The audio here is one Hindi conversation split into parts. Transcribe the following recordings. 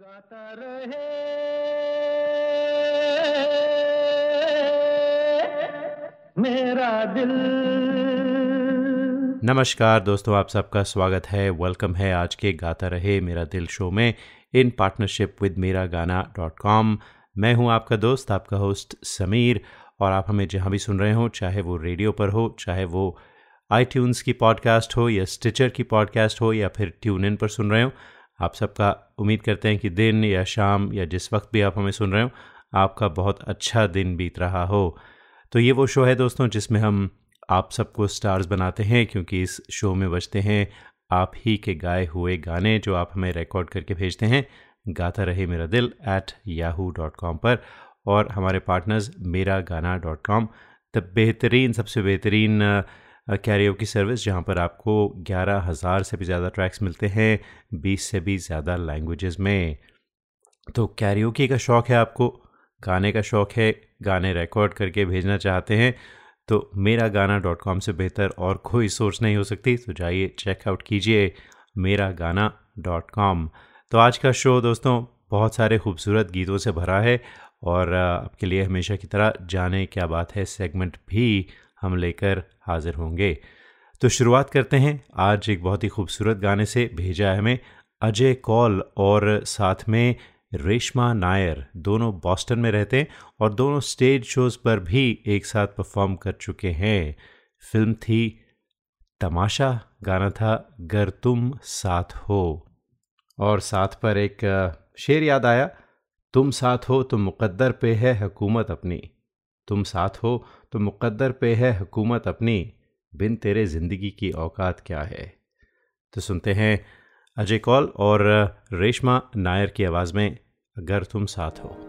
गाता रहे। मेरा दिल। नमस्कार दोस्तों, आप सबका स्वागत है वेलकम है आज के गाता रहे मेरा दिल शो में इन पार्टनरशिप विद मेरा गाना डॉट कॉम मैं हूँ आपका दोस्त, आपका होस्ट समीर, और आप हमें जहाँ भी सुन रहे हो, चाहे वो रेडियो पर हो, चाहे वो आई की पॉडकास्ट हो, या स्टिचर की पॉडकास्ट हो, या फिर ट्यून इन पर सुन रहे हो आप सबका उम्मीद करते हैं कि दिन या शाम या जिस वक्त भी आप हमें सुन रहे हो, आपका बहुत अच्छा दिन बीत रहा हो। तो ये वो शो है दोस्तों, जिसमें हम आप सबको स्टार्स बनाते हैं, क्योंकि इस शो में बजते हैं आप ही के गाए हुए गाने जो आप हमें रिकॉर्ड करके भेजते हैं। गाता रहे मेरा दिल एट याहू डॉट कॉम पर और हमारे पार्टनर्स मेरा गाना डॉट कॉम द बेहतरीन, सबसे बेहतरीन कैरियो की सर्विस जहाँ पर आपको ग्यारह हज़ार से भी ज़्यादा ट्रैक्स मिलते हैं, बीस से भी ज़्यादा लैंग्वेजेस में। तो कैरियोकी का शौक़ है आपको, गाने का शौक़ है, गाने रिकॉर्ड करके भेजना चाहते हैं तो मेरा गाना डॉट कॉम से बेहतर और कोई सोर्स नहीं हो सकती तो जाइए चेकआउट कीजिए मेरा गाना डॉट कॉम तो आज का शो दोस्तों, बहुत सारे खूबसूरत गीतों से भरा है और आपके लिए हमेशा की तरह जाने क्या बात है सेगमेंट भी हम लेकर हाजिर होंगे। तो शुरुआत करते हैं। आज एक बहुत ही खूबसूरत गाने से भेजा है हमें अजय कौल और साथ में रेशमा नायर। दोनों बॉस्टन में रहते हैं और दोनों स्टेज शोज़ पर भी एक साथ परफॉर्म कर चुके हैं। फ़िल्म थी तमाशा, गाना था गर तुम साथ हो। और साथ पर एक शेर याद आया, तुम साथ हो तो मुकद्दर पे है हुकूमत अपनी। तुम साथ हो तो मुकद्दर पे है हुकूमत अपनी। बिन तेरे ज़िंदगी की औकात क्या है? तो सुनते हैं अजय कौल और रेशमा नायर की आवाज़ में, अगर तुम साथ हो।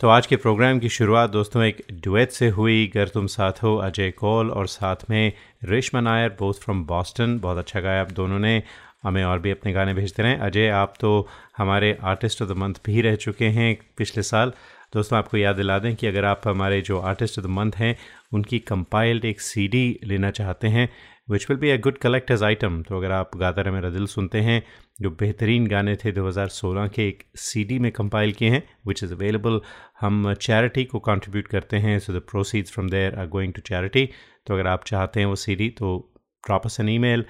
तो आज के प्रोग्राम की शुरुआत दोस्तों एक डुएट से हुई। गर तुम साथ हो, अजय कौल और साथ में Reshma Nair both from Boston बहुत अच्छा गाया आप दोनों ने। हमें और भी अपने गाने भेजते रहें। अजय, आप तो हमारे आर्टिस्ट ऑफ़ द मंथ भी रह चुके हैं पिछले साल। दोस्तों, आपको याद दिला दें कि अगर आप हमारे जो आर्टिस्ट ऑफ़ द मंथ हैं, उनकी कंपाइल्ड एक सीडी लेना चाहते हैं which will be a good collector's item तो अगर आप गाता रहे मेरा दिल सुनते हैं, जो बेहतरीन गाने थे 2016 के एक सीडी में कंपाइल किए हैं विच इज़ अवेलेबल हम चैरिटी को कंट्रीब्यूट करते हैं so the proceeds from there are going to charity तो अगर आप चाहते हैं वो सीडी तो ड्रॉप एन ईमेल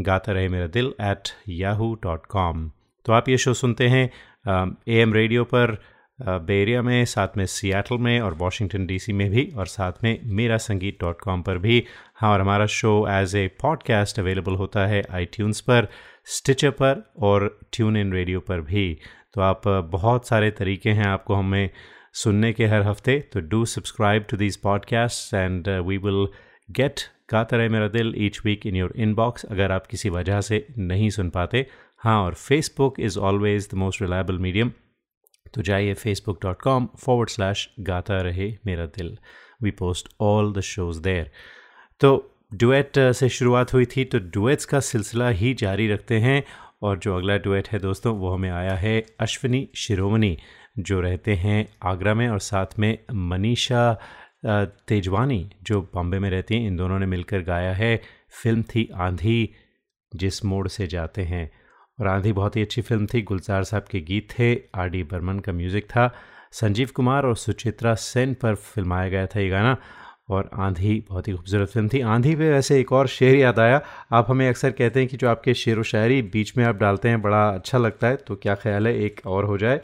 गाता रहे मेरा दिल एट याहू डॉट कॉम तो आप ये शो सुनते हैं ए एम रेडियो पर बे एरिया में, साथ में सियाटल में और वाशिंगटन डीसी में भी और साथ में मेरा संगीत डॉट कॉम पर भी हाँ और हमारा show as a podcast available होता है आई पर स्टिचर पर और ट्यून इन रेडियो पर भी। तो आप बहुत सारे तरीके हैं आपको हमें सुनने के हर हफ़्ते। तो do subscribe to these podcast and we will get Gaata Rahe Mera Dil each week in your inbox अगर आप किसी वजह से नहीं सुन पाते। हाँ और Facebook is always the most reliable medium तो जाइए Facebook dot com forward slash Gaata Rahe Mera Dil. We post all the shows there तो डुएट से शुरुआत हुई थी तो डुएट्स का सिलसिला ही जारी रखते हैं। और जो अगला डुएट है दोस्तों, वो हमें आया है अश्विनी शिरोमणि, जो रहते हैं आगरा में और साथ में मनीषा तेजवानी, जो बॉम्बे में रहती हैं। इन दोनों ने मिलकर गाया है फ़िल्म थी आंधी, जिस मोड़ से जाते हैं। और आंधी बहुत ही अच्छी फ़िल्म थी। गुलजार साहब के गीत थे, आर डी बर्मन का म्यूज़िक था, संजीव कुमार और सुचित्रा सेन पर फिल्माया गया था ये गाना और आंधी बहुत ही खूबसूरत फ़िल्म थी। आंधी पे वैसे एक और शेर याद आया। आप हमें अक्सर कहते हैं कि जो आपके शेर व शायरी बीच में आप डालते हैं, बड़ा अच्छा लगता है तो क्या ख्याल है? एक और हो जाए।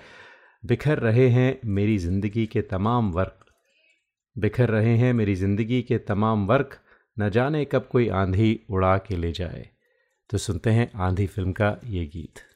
बिखर रहे हैं मेरी ज़िंदगी के तमाम वर्क। बिखर रहे हैं मेरी ज़िंदगी के तमाम वर्क। न जाने कब कोई आंधी उड़ा के ले जाए। तो सुनते हैं आंधी फ़िल्म का ये गीत।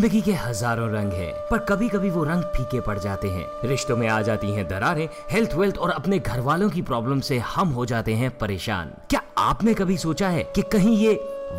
ज़िंदगी के हज़ारों रंग हैं, पर कभी कभी वो रंग फीके पड़ जाते हैं। रिश्तों में आ जाती हैं दरारें हेल्थ वेल्थ और अपने घर वालों की प्रॉब्लम से हम हो जाते हैं परेशान। क्या आपने कभी सोचा है कि कहीं ये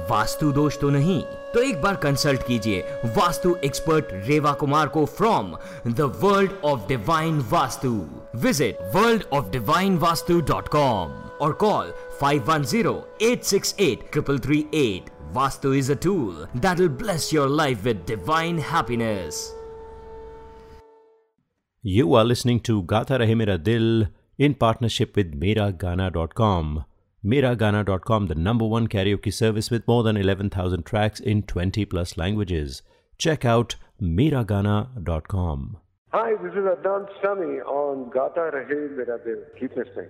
वास्तु दोष तो नहीं? तो एक बार कंसल्ट कीजिए वास्तु एक्सपर्ट रेवा कुमार को from the world of divine Vastu. Visit world of divine Vastu dot com or call 510-868-3338. Vastu is a tool that'll bless your life with divine happiness. You are listening to Gata Rahe Mera Dil in partnership with Miragana.com. Miragana.com, the number one karaoke service with more than 11,000 tracks in 20 plus languages. Check out Miragana.com. Hi, this is Adnan Sami on Gata Rahe Mera Dil. Keep listening.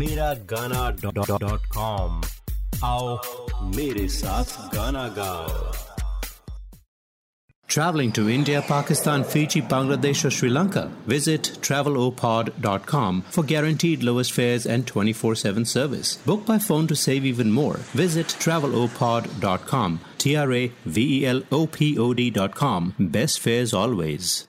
miragana.com आओ मेरे साथ गाना गाओ Traveling to India, Pakistan, Fiji, Bangladesh, or Sri Lanka? Visit travelopod.com for guaranteed lowest fares and 24 7 service. Book by phone to save even more. Visit travelopod.com. T R A V E L O P O D.com. Best fares always.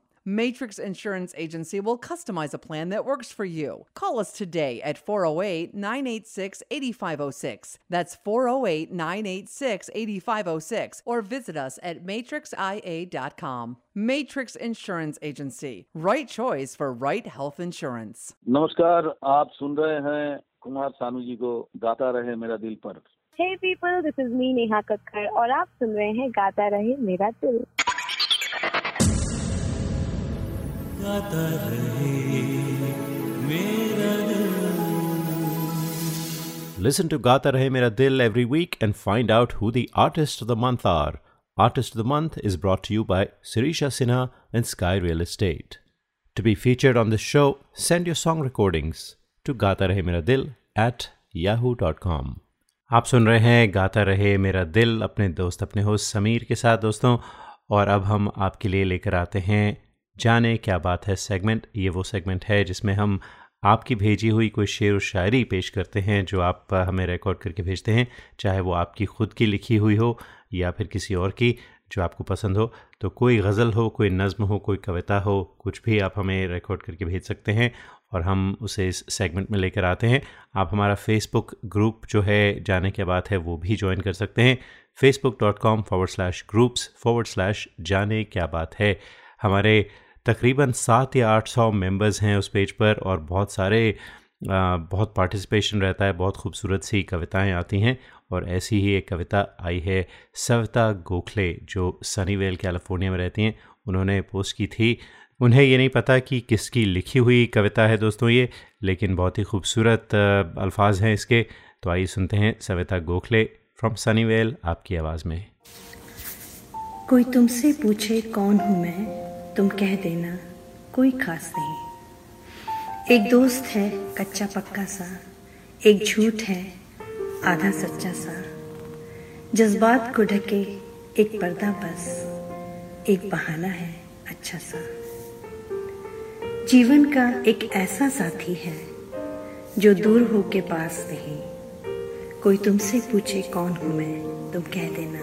Matrix Insurance Agency will customize a plan that works for you. Call us today at 408 986 8506. That's 408 986 8506 or visit us at matrixia.com. Matrix Insurance Agency. Right choice for right health insurance. नमस्कार आप सुन रहे हैं कुमार सानू जी को गाता रहे मेरा दिल पर Hey people, this is me Neha Kakkar और आप सुन रहे हैं गाता रहे मेरा दिल गाता रहे मेरा Listen to Gata Rahe Mera Dil every week and find out who the artists of the month are. Artist of the Month is brought to you by Sirisha Sinha, and Sky Real Estate. To be featured on the show, send your song recordings to गाता रहे मेरा दिल at yahoo.com. आप सुन रहे हैं गाता रहे मेरा दिल अपने दोस्त अपने होस्ट समीर के साथ दोस्तों और अब हम आपके लिए लेकर आते हैं जाने क्या बात है सेगमेंट ये वो सेगमेंट है जिसमें हम आपकी भेजी हुई कोई शेर व शायरी पेश करते हैं, जो आप हमें रिकॉर्ड करके भेजते हैं, चाहे वो आपकी ख़ुद की लिखी हुई हो या फिर किसी और की, जो आपको पसंद हो। तो कोई गज़ल हो, कोई नज़म हो, कोई कविता हो, कुछ भी आप हमें रिकॉर्ड करके भेज सकते हैं और हम उसे इस सेगमेंट में लेकर आते हैं। आप हमारा फेसबुक ग्रुप जो है, जाने के बात है, वो भी ज्वाइन कर सकते हैं। Facebook dot com forward slash groups forward slash जाने क्या बात है। हमारे तकरीबन सात या आठ सौ मेंबर्स हैं उस पेज पर और बहुत सारे बहुत पार्टिसिपेशन रहता है, बहुत खूबसूरत सी कविताएँ आती हैं और ऐसी ही एक कविता आई है सविता गोखले, जो सनीवेल, कैलिफ़ोर्निया में रहती हैं। उन्होंने पोस्ट की थी। उन्हें ये नहीं पता कि किसकी लिखी हुई कविता है दोस्तों ये, लेकिन बहुत ही खूबसूरत अल्फाज हैं इसके। तो आइए सुनते हैं सविता गोखले फ्रॉम सनीवेल, आपकी आवाज़ में। कोई तुमसे पूछे कौन हूँ मैं? तुम कह देना, कोई खास नहीं। एक दोस्त है, कच्चा पक्का सा। एक झूठ है, आधा सच्चा सा। जज्बात को ढके, एक पर्दा बस। एक बहाना है अच्छा सा। जीवन का एक ऐसा साथी है, जो दूर हो के पास नहीं। कोई तुमसे पूछे कौन हूँ मैं, तुम कह देना,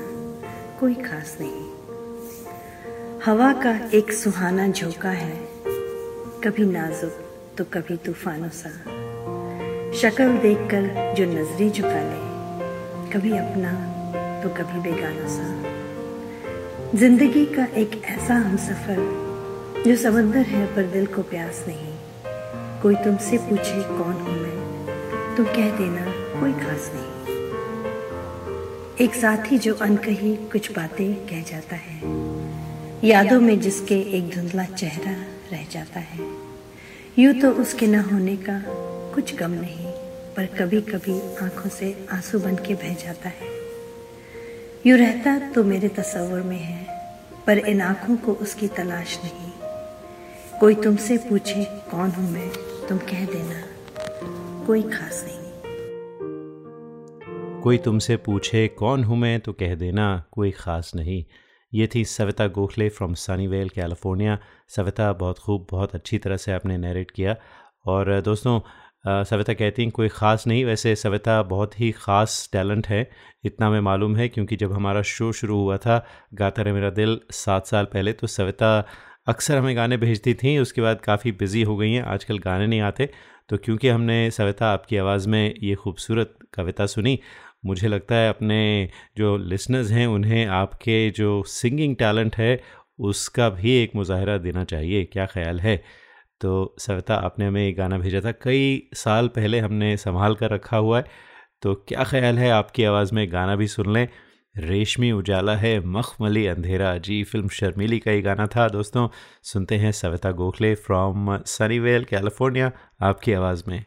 कोई खास नहीं। हवा का एक सुहाना झोंका है। कभी नाजुक तो कभी तूफानों सा। शक्ल देखकर जो नजरी झुका ले, कभी अपना तो कभी बेगाना सा। ज़िंदगी का एक ऐसा हम सफ़र जो समंदर है पर दिल को प्यास नहीं। कोई तुमसे पूछे कौन हूँ मैं तो कह देना कोई खास नहीं। एक साथी जो अनकही कुछ बातें कह जाता है। यादों में जिसके एक धुंधला चेहरा रह जाता है। यूँ तो उसके न होने का कुछ गम नहीं, पर कभी कभी आँखों से आँसू बन के बह जाता है। यू रहता तो मेरे तस्वर में है, पर इन आँखों को उसकी तलाश नहीं। कोई तुमसे पूछे, कौन हूँ मैं? तुम कह देना, कोई खास नहीं। कोई तुमसे पूछे, कौन हूँ मैं? तो कह देना, कोई ख़ास नहीं। ये थी Savita Gokhale from Sunnyvale California Savita, बहुत खूब, बहुत अच्छी तरह से आपने नरेट किया। और दोस्तों सविता कहती हैं, कोई ख़ास नहीं, वैसे सविता बहुत ही ख़ास टैलेंट है। इतना मैं मालूम है, क्योंकि जब हमारा शो शुरू हुआ था, गाता रहे मेरा दिल सात साल पहले तो सविता अक्सर हमें गाने भेजती थी। उसके बाद काफ़ी बिज़ी हो गई हैं, आजकल गाने नहीं आते। तो क्योंकि हमने सविता आपकी आवाज़ में ये खूबसूरत कविता सुनी मुझे लगता है अपने जो लिसनर्स हैं, उन्हें आपके जो सिंगिंग टैलेंट है, उसका भी एक मुजाहरा देना चाहिए। क्या ख्याल है? तो सविता, आपने हमें ये गाना भेजा था। कई साल पहले हमने संभाल कर रखा हुआ है। तो क्या ख्याल है आपकी आवाज़ में? गाना भी सुन लें। रेशमी उजाला है, मखमली अंधेरा। जी, फ़िल्म शर्मीली का ही गाना था। दोस्तों, सुनते हैं Savita Gokhale from Sunnyvale, California, आपकी आवाज़ में।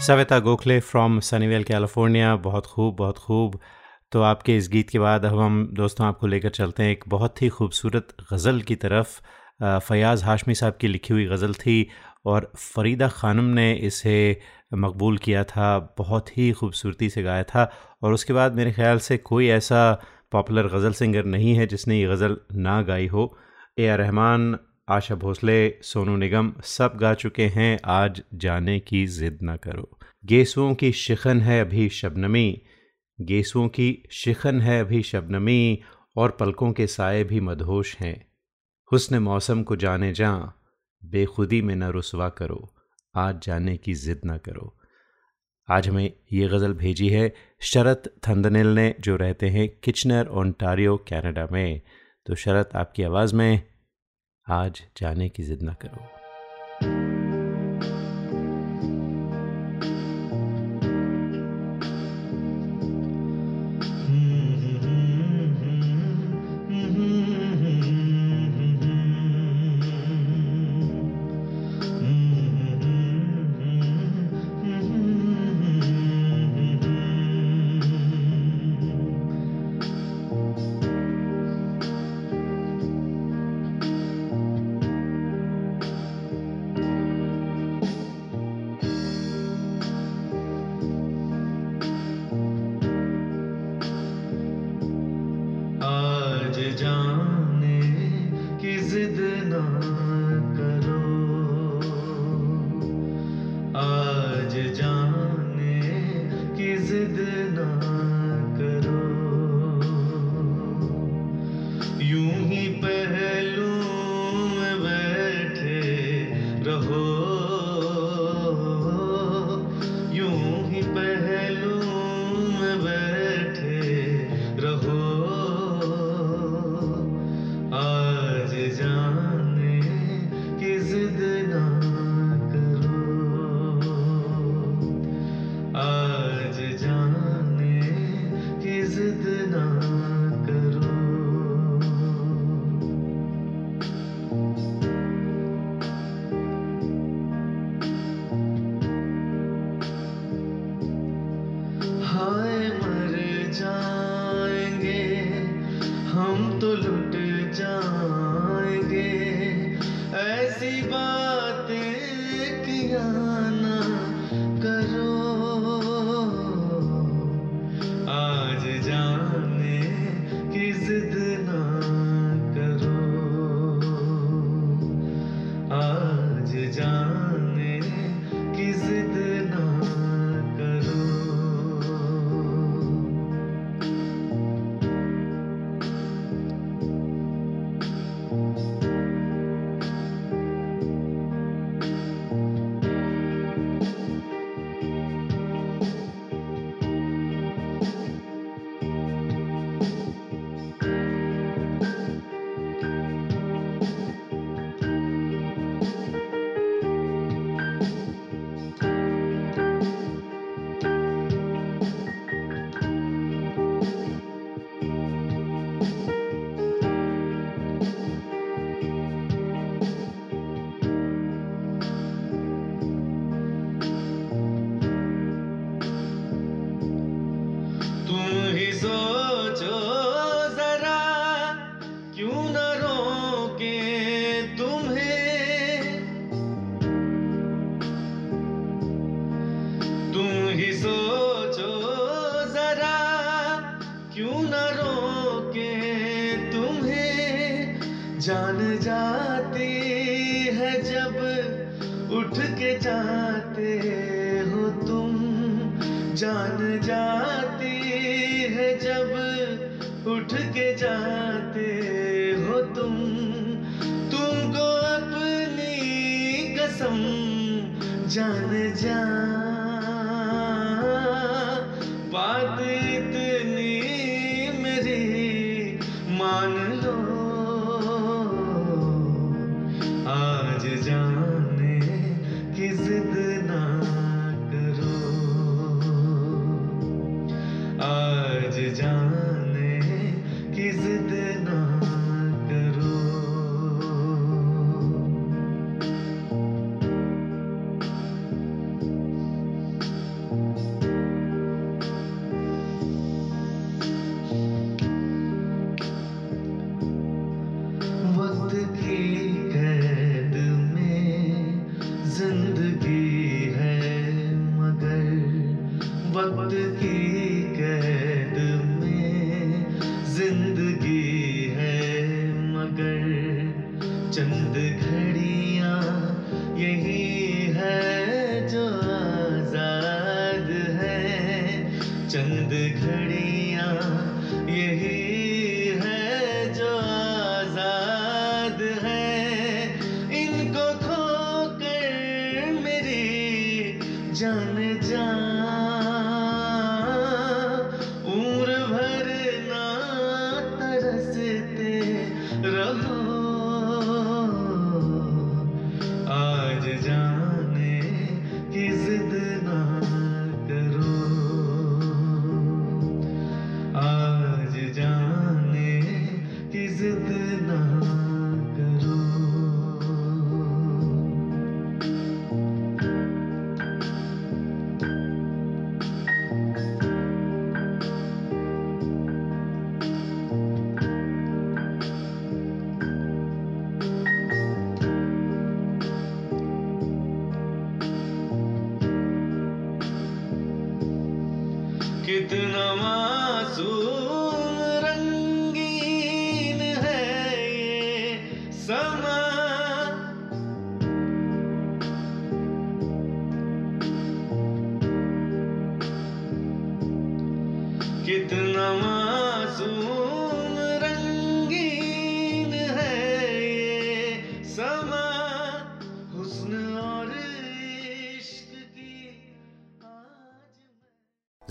Savita Gokhale from Sunnyvale California बहुत खूब बहुत खूब। तो आपके इस गीत के बाद अब हम दोस्तों आपको लेकर चलते हैं एक बहुत ही खूबसूरत गज़ल की तरफ़। फ़याज़ हाशमी साहब की लिखी हुई गज़ल थी और फ़रीदा ख़ानम ने इसे मकबूल किया था, बहुत ही खूबसूरती से गाया था और उसके बाद मेरे ख़्याल से कोई ऐसा पॉपुलर गज़ल सिंगर नहीं है जिसने ये गज़ल ना गाई हो। ए आर रहमान, आशा भोसले, सोनू निगम सब गा चुके हैं, आज जाने की ज़िद ना करो। गेसुओं की शिखन है अभी शबनमी, गेसुओं की शिखन है अभी शबनमी और पलकों के साए भी मदहोश हैं। हुस्न मौसम को जाने जा बेखुदी में न रसवा करो, आज जाने की ज़िद ना करो। आज हमें ये गज़ल भेजी है शरत थंदनिल ने, जो रहते हैं किचनर, ओंटारियो, कनाडा में। तो शरत, आपकी आवाज़ में, आज जाने की जिद ना करो।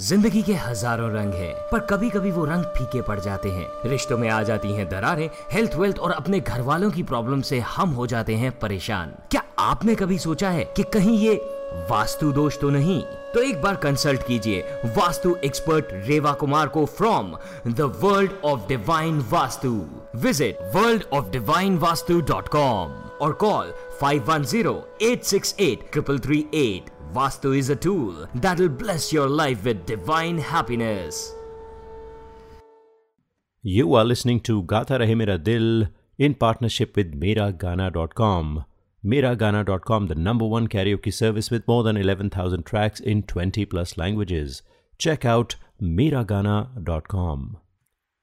ज़िंदगी के हज़ारों रंग हैं, पर कभी कभी वो रंग फीके पड़ जाते हैं। रिश्तों में आ जाती हैं दरारें हेल्थ वेल्थ और अपने घर वालों की प्रॉब्लम से हम हो जाते हैं परेशान। क्या आपने कभी सोचा है कि कहीं ये वास्तु दोष तो नहीं? तो एक बार कंसल्ट कीजिए वास्तु एक्सपर्ट रेवा कुमार को from the world of divine Vastu. Visit world of divine Vastu dot com और call five one zero eight six eight triple three eight Vastu is a tool that will bless your life with divine happiness you are listening to Gaata Rahe Mera Dil in partnership with Mera Gaana dot com Miragana.com, the number one karaoke service with more than 11,000 tracks in 20 plus languages. Check out Miragana.com.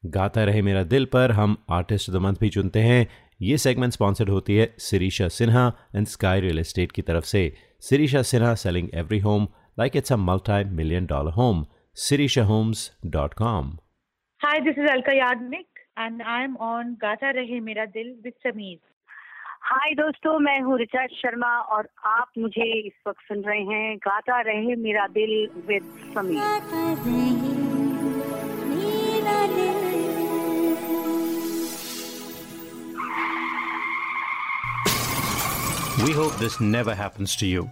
गाता रहे मेरा दिल पर हम आर्टिस्ट द मंथ भी चुनते हैं ये सेगमेंट स्पॉन्सर्ड होती है Sirisha Sinha and Sky Real Estate की तरफ से Sirisha Sinha selling every home like it's a multi million dollar home sirishahomes.com Hi, this is Alka Yagnik and I'm on Gata Rahe Mera Dil with Sameer. Hi दोस्तों मैं हूँ रिचा शर्मा और आप मुझे इस वक्त सुन रहे हैं गाता रहे मेरा दिल with Sameer We hope this never happens to you.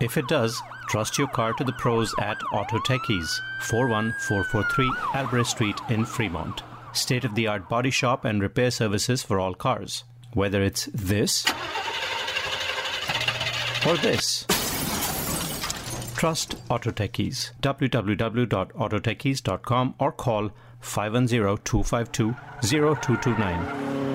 If it does, trust your car to the pros at Auto Techies, 41443 Albrecht Street in Fremont. State of the art body shop and repair services for all cars. whether it's this or this. Trust Auto Techies. www.autotechies.com or call 510 252 0229.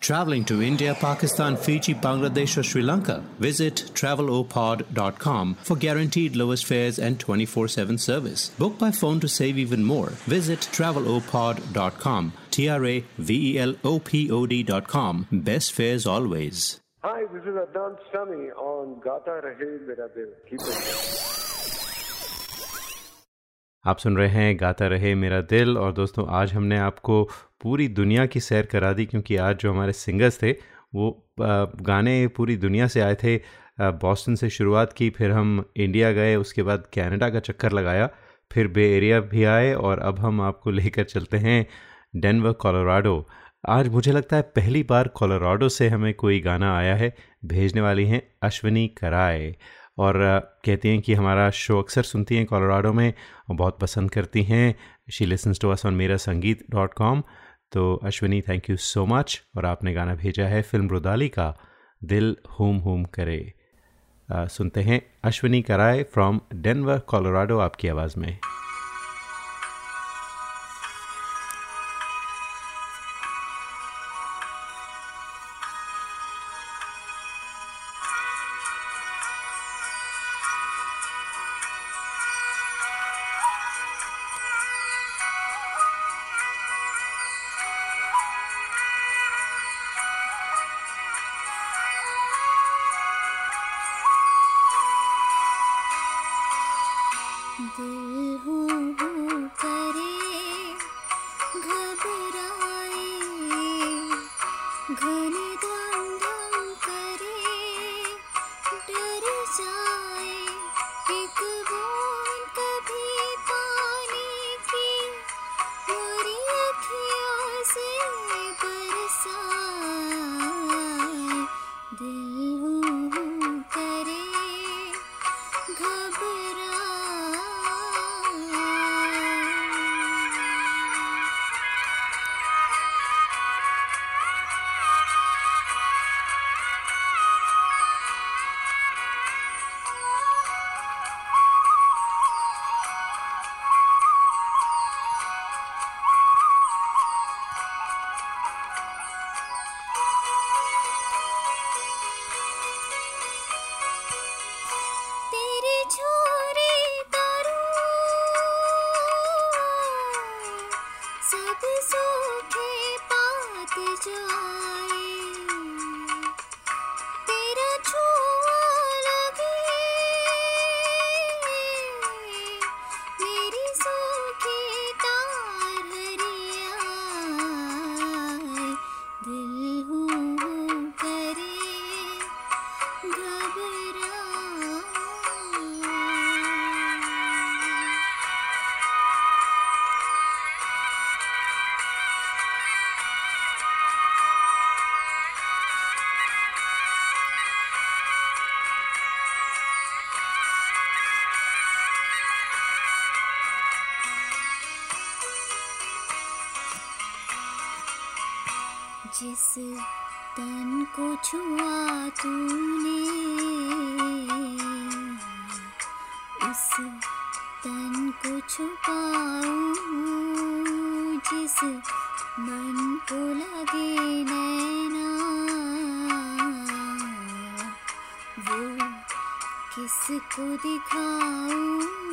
Traveling to India, Pakistan, Fiji, Bangladesh, or Sri Lanka? Visit travelopod.com for guaranteed lowest fares and 24 7 service. Book by phone to save even more. Visit travelopod.com. T R A V E L O P O D.com. Best fares always. Hi, this is Adnan Sami on Gata Rahe Mera. Keep it. आप सुन रहे हैं, गाता रहे मेरा दिल। और दोस्तों, आज हमने आपको पूरी दुनिया की सैर करा दी, क्योंकि आज जो हमारे सिंगर्स थे, वो गाने पूरी दुनिया से आए थे। बॉस्टन से शुरुआत की, फिर हम इंडिया गए, उसके बाद कनाडा का चक्कर लगाया, फिर बे एरिया भी आए, और अब हम आपको लेकर चलते हैं डेनवर, कोलोराडो। आज मुझे लगता है पहली बार कोलोराडो से हमें कोई गाना आया है। भेजने वाली हैं अश्विनी कराए। और कहती हैं कि हमारा शो अक्सर सुनती हैं कोलोराडो में और बहुत पसंद करती हैं। She listens to us on Mera Sangeet dot com तो Ashwini thank you so much और आपने गाना भेजा है फ़िल्म रुदाली का दिल होम होम करे। आ, सुनते हैं अश्विनी कराए फ्रॉम डेनवर कोलोराडो आपकी आवाज़ में। घने जिस तन को छुआ तूने, उस तन को छुपाऊं जिस मन को लगे नैना, वो किसको दिखाऊँ?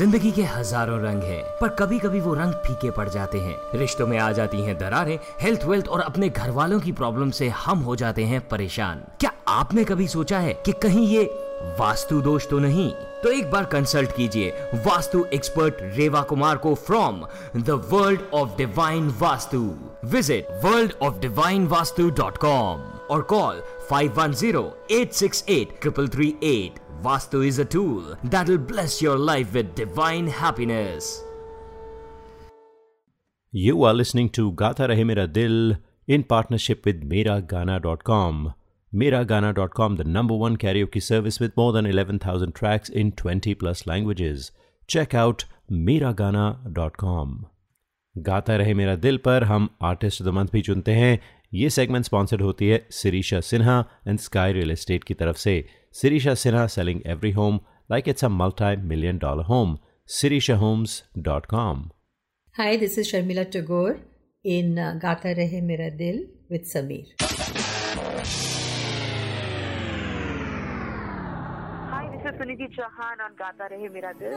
ज़िंदगी के हज़ारों रंग हैं, पर कभी कभी वो रंग फीके पड़ जाते हैं। रिश्तों में आ जाती हैं दरारें हेल्थ वेल्थ और अपने घर वालों की प्रॉब्लम से हम हो जाते हैं परेशान। क्या आपने कभी सोचा है कि कहीं ये वास्तु दोष तो नहीं? तो एक बार कंसल्ट कीजिए वास्तु एक्सपर्ट रेवा कुमार को from the world of divine Vastu. Visit world of divine Vastu dot com और call 510-868-3338. Vastu is a tool that'll bless your life with divine happiness. You are listening to Gata Rahe Mera Dil in partnership with Miragana.com. Miragana.com, the number one karaoke service with more than 11,000 tracks in 20 plus languages. Check out Miragana.com. गाता रहे मेरा दिल पर हम आर्टिस्ट ऑफ़ द मंथ भी चुनते हैं ये सेगमेंट स्पॉन्सर्ड होती है Sirisha Sinha and Sky real estate की तरफ़ से Sirisha Sinha selling every home like it's a multi million dollar home. SirishaHomes.com. Hi, this is Sharmila Tagore in uh, Gata Rehe Mera Dil with Sameer. Hi, this is Suniti Chauhan on Gata Rehe Mera Dil.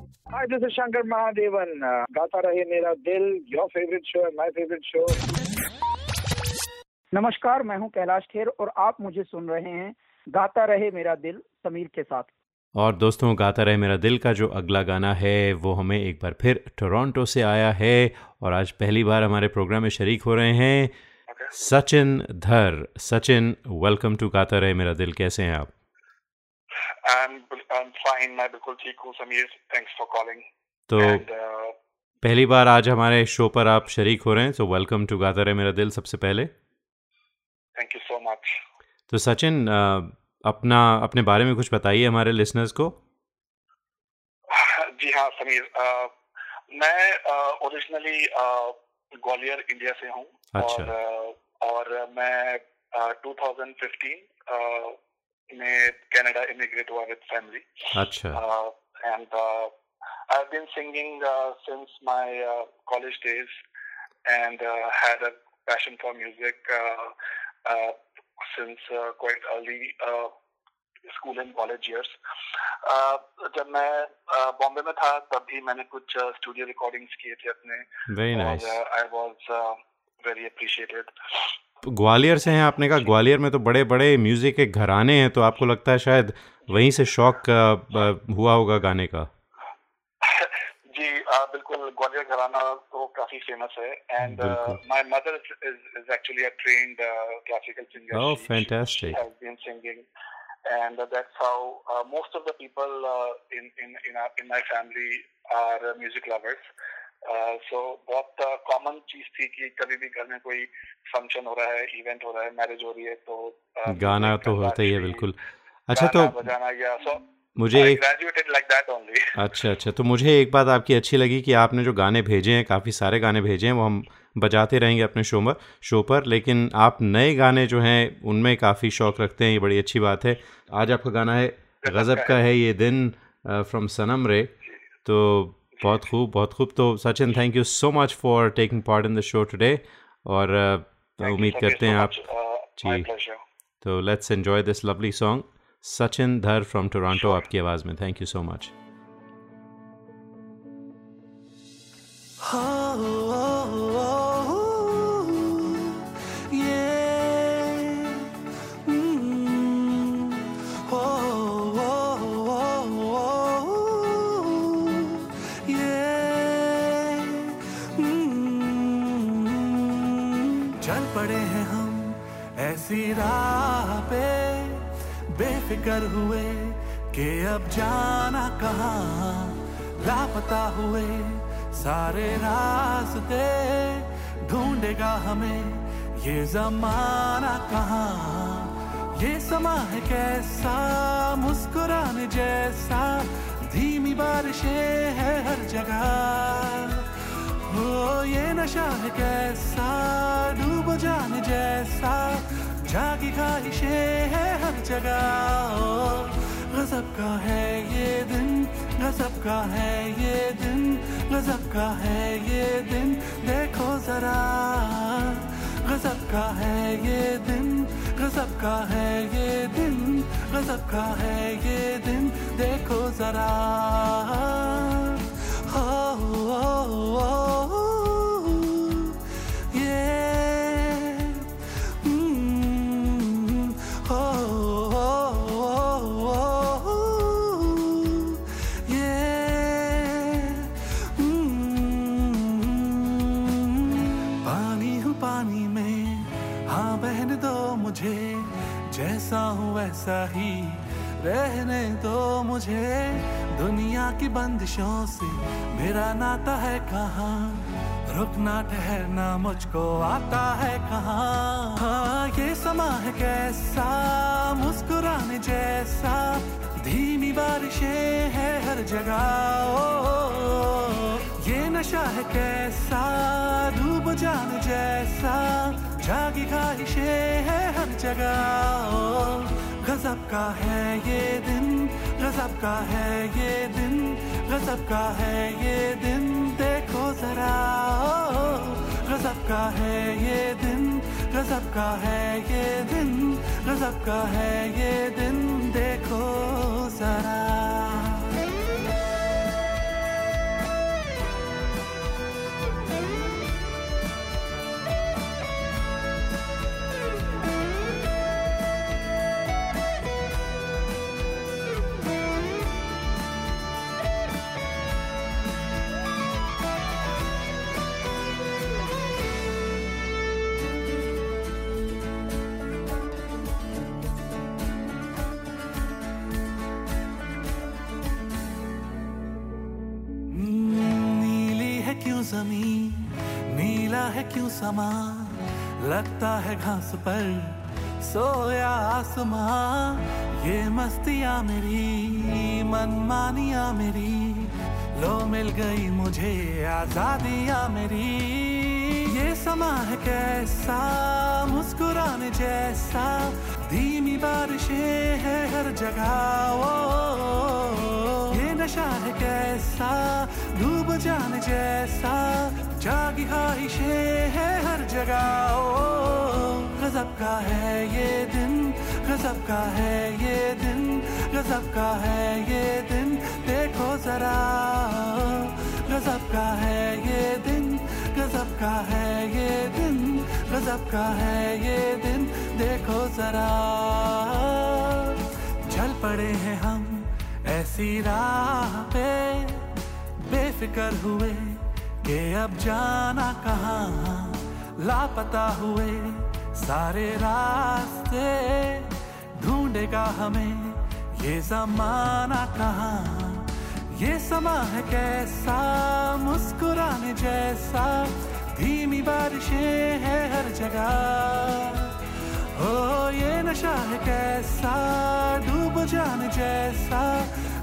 Hi, this is Shankar Mahadevan. Uh, Gaata Rahe Mera Dil your favourite show है माय फेवरेट शो नमस्कार मैं हूँ कैलाश खेर और आप मुझे सुन रहे हैं गाता रहे मेरा दिल समीर के साथ। और दोस्तों गाता रहे मेरा दिल का जो अगला गाना है वो हमें एक बार फिर टोरंटो से आया है और आज पहली बार हमारे प्रोग्राम में शरीक हो रहे हैं। सचिन धर सचिन वेलकम टू गाता रहे मेरा दिल कैसे हैं आप? I'm, I'm fine. मैं बिल्कुल ठीक हूँ समीर थैंक्स फॉर कॉलिंग तो पहली बार आज हमारे शो पर आप शरीक हो रहे हैं सो वेलकम टू गाता रहे मेरा दिल सबसे पहले थैंक यू सो मच तो सचिन अपना अपने बारे में कुछ बताइए हमारे लिसनर्स को जी हाँ समीर आ, मैं ओरिजिनली ग्वालियर इंडिया से हूँ अच्छा। और और मैं आ, 2015 में कनाडा इमिग्रेट हुआ विद फैमिली अच्छा and I've been singing uh, since my uh, college days and uh, had a passion for music since quite early school and college years जब मैं बॉम्बे में था तब भी मैंने कुछ स्टूडियो रिकॉर्डिंग्स किए थे अपने very nice I was very appreciated Gwalior से हैं आपने कहा। ग्वालियर में तो बड़े बड़े म्यूज़िक के घराने हैं तो आपको लगता है शायद वहीं से शौक हुआ होगा गाने का? जी आ, बिल्कुल ग्वालियर घराना तो काफ़ी फ़ेमस है। And my mother is actually a trained classical singer oh fantastic has been singing and that's how uh, most of the people uh, in in in, our, in my family are music lovers. So बहुत कॉमन चीज़ थी कि कभी भी घर में कोई फ़ंक्शन हो रहा है इवेंट हो रहा है मैरिज हो रही है तो uh, गाना तो होता ही है बिल्कुल। अच्छा तो बजाना या सो मुझे एक like अच्छा अच्छा तो मुझे एक बात आपकी अच्छी लगी कि आपने जो गाने भेजे हैं काफ़ी सारे गाने भेजे हैं वो हम बजाते रहेंगे अपने शो पर शो पर लेकिन आप नए गाने जो हैं उनमें काफ़ी शौक रखते हैं ये बड़ी अच्छी बात है। आज आपका गाना है गज़ब का है ये दिन फ्रॉम सनम रे तो बहुत खूब बहुत खूब। तो Sachin thank you so much for taking part in the show today और उम्मीद करते हैं आप जी। तो let's enjoy this lovely song Sachin Dhar from Toronto आपकी आवाज़ में। थैंक यू सो मच चल हुए सारे रास्ते ढूंढेगा हमें ये जमाना कहाँ? ये समा है कैसा? मुस्कुराने जैसा, धीमी बारिशें है हर जगह। हो ये नशा है कैसा? डूब जाने जैसा, जागी ख्वाहिशें है हर जगह। गजब का है ये दिन। गजब का है ये दिन गजब का है ये दिन देखो जरा। गजब का है ये दिन गजब का है ये दिन गजब का है ये दिन देखो जरा। हो, हो, हो, हो। वैसा ही रहने दो मुझे। दुनिया की बंदिशों से मेरा नाता है कहाँ? रुकना ठहरना मुझको आता है कहाँ? हाँ ये समा है कैसा? मुस्कुराने जैसा। धीमी बारिशें है हर जगह ओ, ये नशा है कैसा? डूब जाने जैसा। जागी ख्वाहिशें है हर जगह ओ, गजब का है ये दिन गजब का है ये दिन गजब का है ये दिन, देखो जरा गजब का है ये दिन गजब का है ये दिन गजब का है ये दिन, देखो जरा। ज़मीन नीला है क्यों समा? लगता है घास पर सोया आसमां। ये मस्तियाँ मेरी, मनमानियाँ मेरी। लो मिल गई मुझे आजादियाँ मेरी। ये समा है कैसा? मुस्कुराने जैसा। धीमी बारिशें है हर जगह, ओ ये नशा है कैसा? डूब जान जैसा। जागी ख्वाहिशें है हर जगह। ओ, गजब का है ये दिन, गजब का है ये दिन, गजब का है ये दिन। देखो जरा, गजब का है ये दिन, गजब का है ये दिन, गजब का है ये दिन। देखो जरा चल पड़े हैं हम। ऐसी राह पे बेफिकर हुए कि अब जाना कहाँ। लापता हुए सारे रास्ते ढूंढेगा हमें ये जमाना कहाँ। ये समा है कैसा मुस्कुराने जैसा, धीमी बारिशें है हर जगह। ओ, ये नशा है कैसा डूब जाने जैसा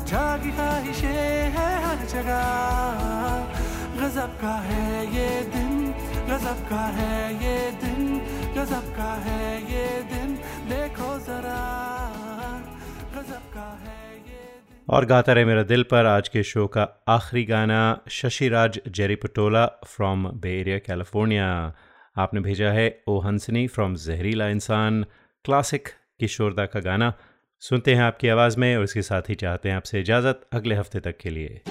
जागी ख्वाहिशें है हर जगह गजब का है ये दिन, गजब का है ये दिन, गजब का है ये दिन। देखो जरा, गजब का है और गाता रहे मेरा दिल पर आज के शो का आखिरी गाना, Shashiraj Jerry Patola from Bay Area California आपने भेजा है ओ हंसनी फ्रॉम जहरीला इंसान क्लासिक किशोरदा का गाना। सुनते हैं आपकी आवाज़ में और इसके साथ ही चाहते हैं आपसे इजाज़त अगले हफ़्ते तक के लिए।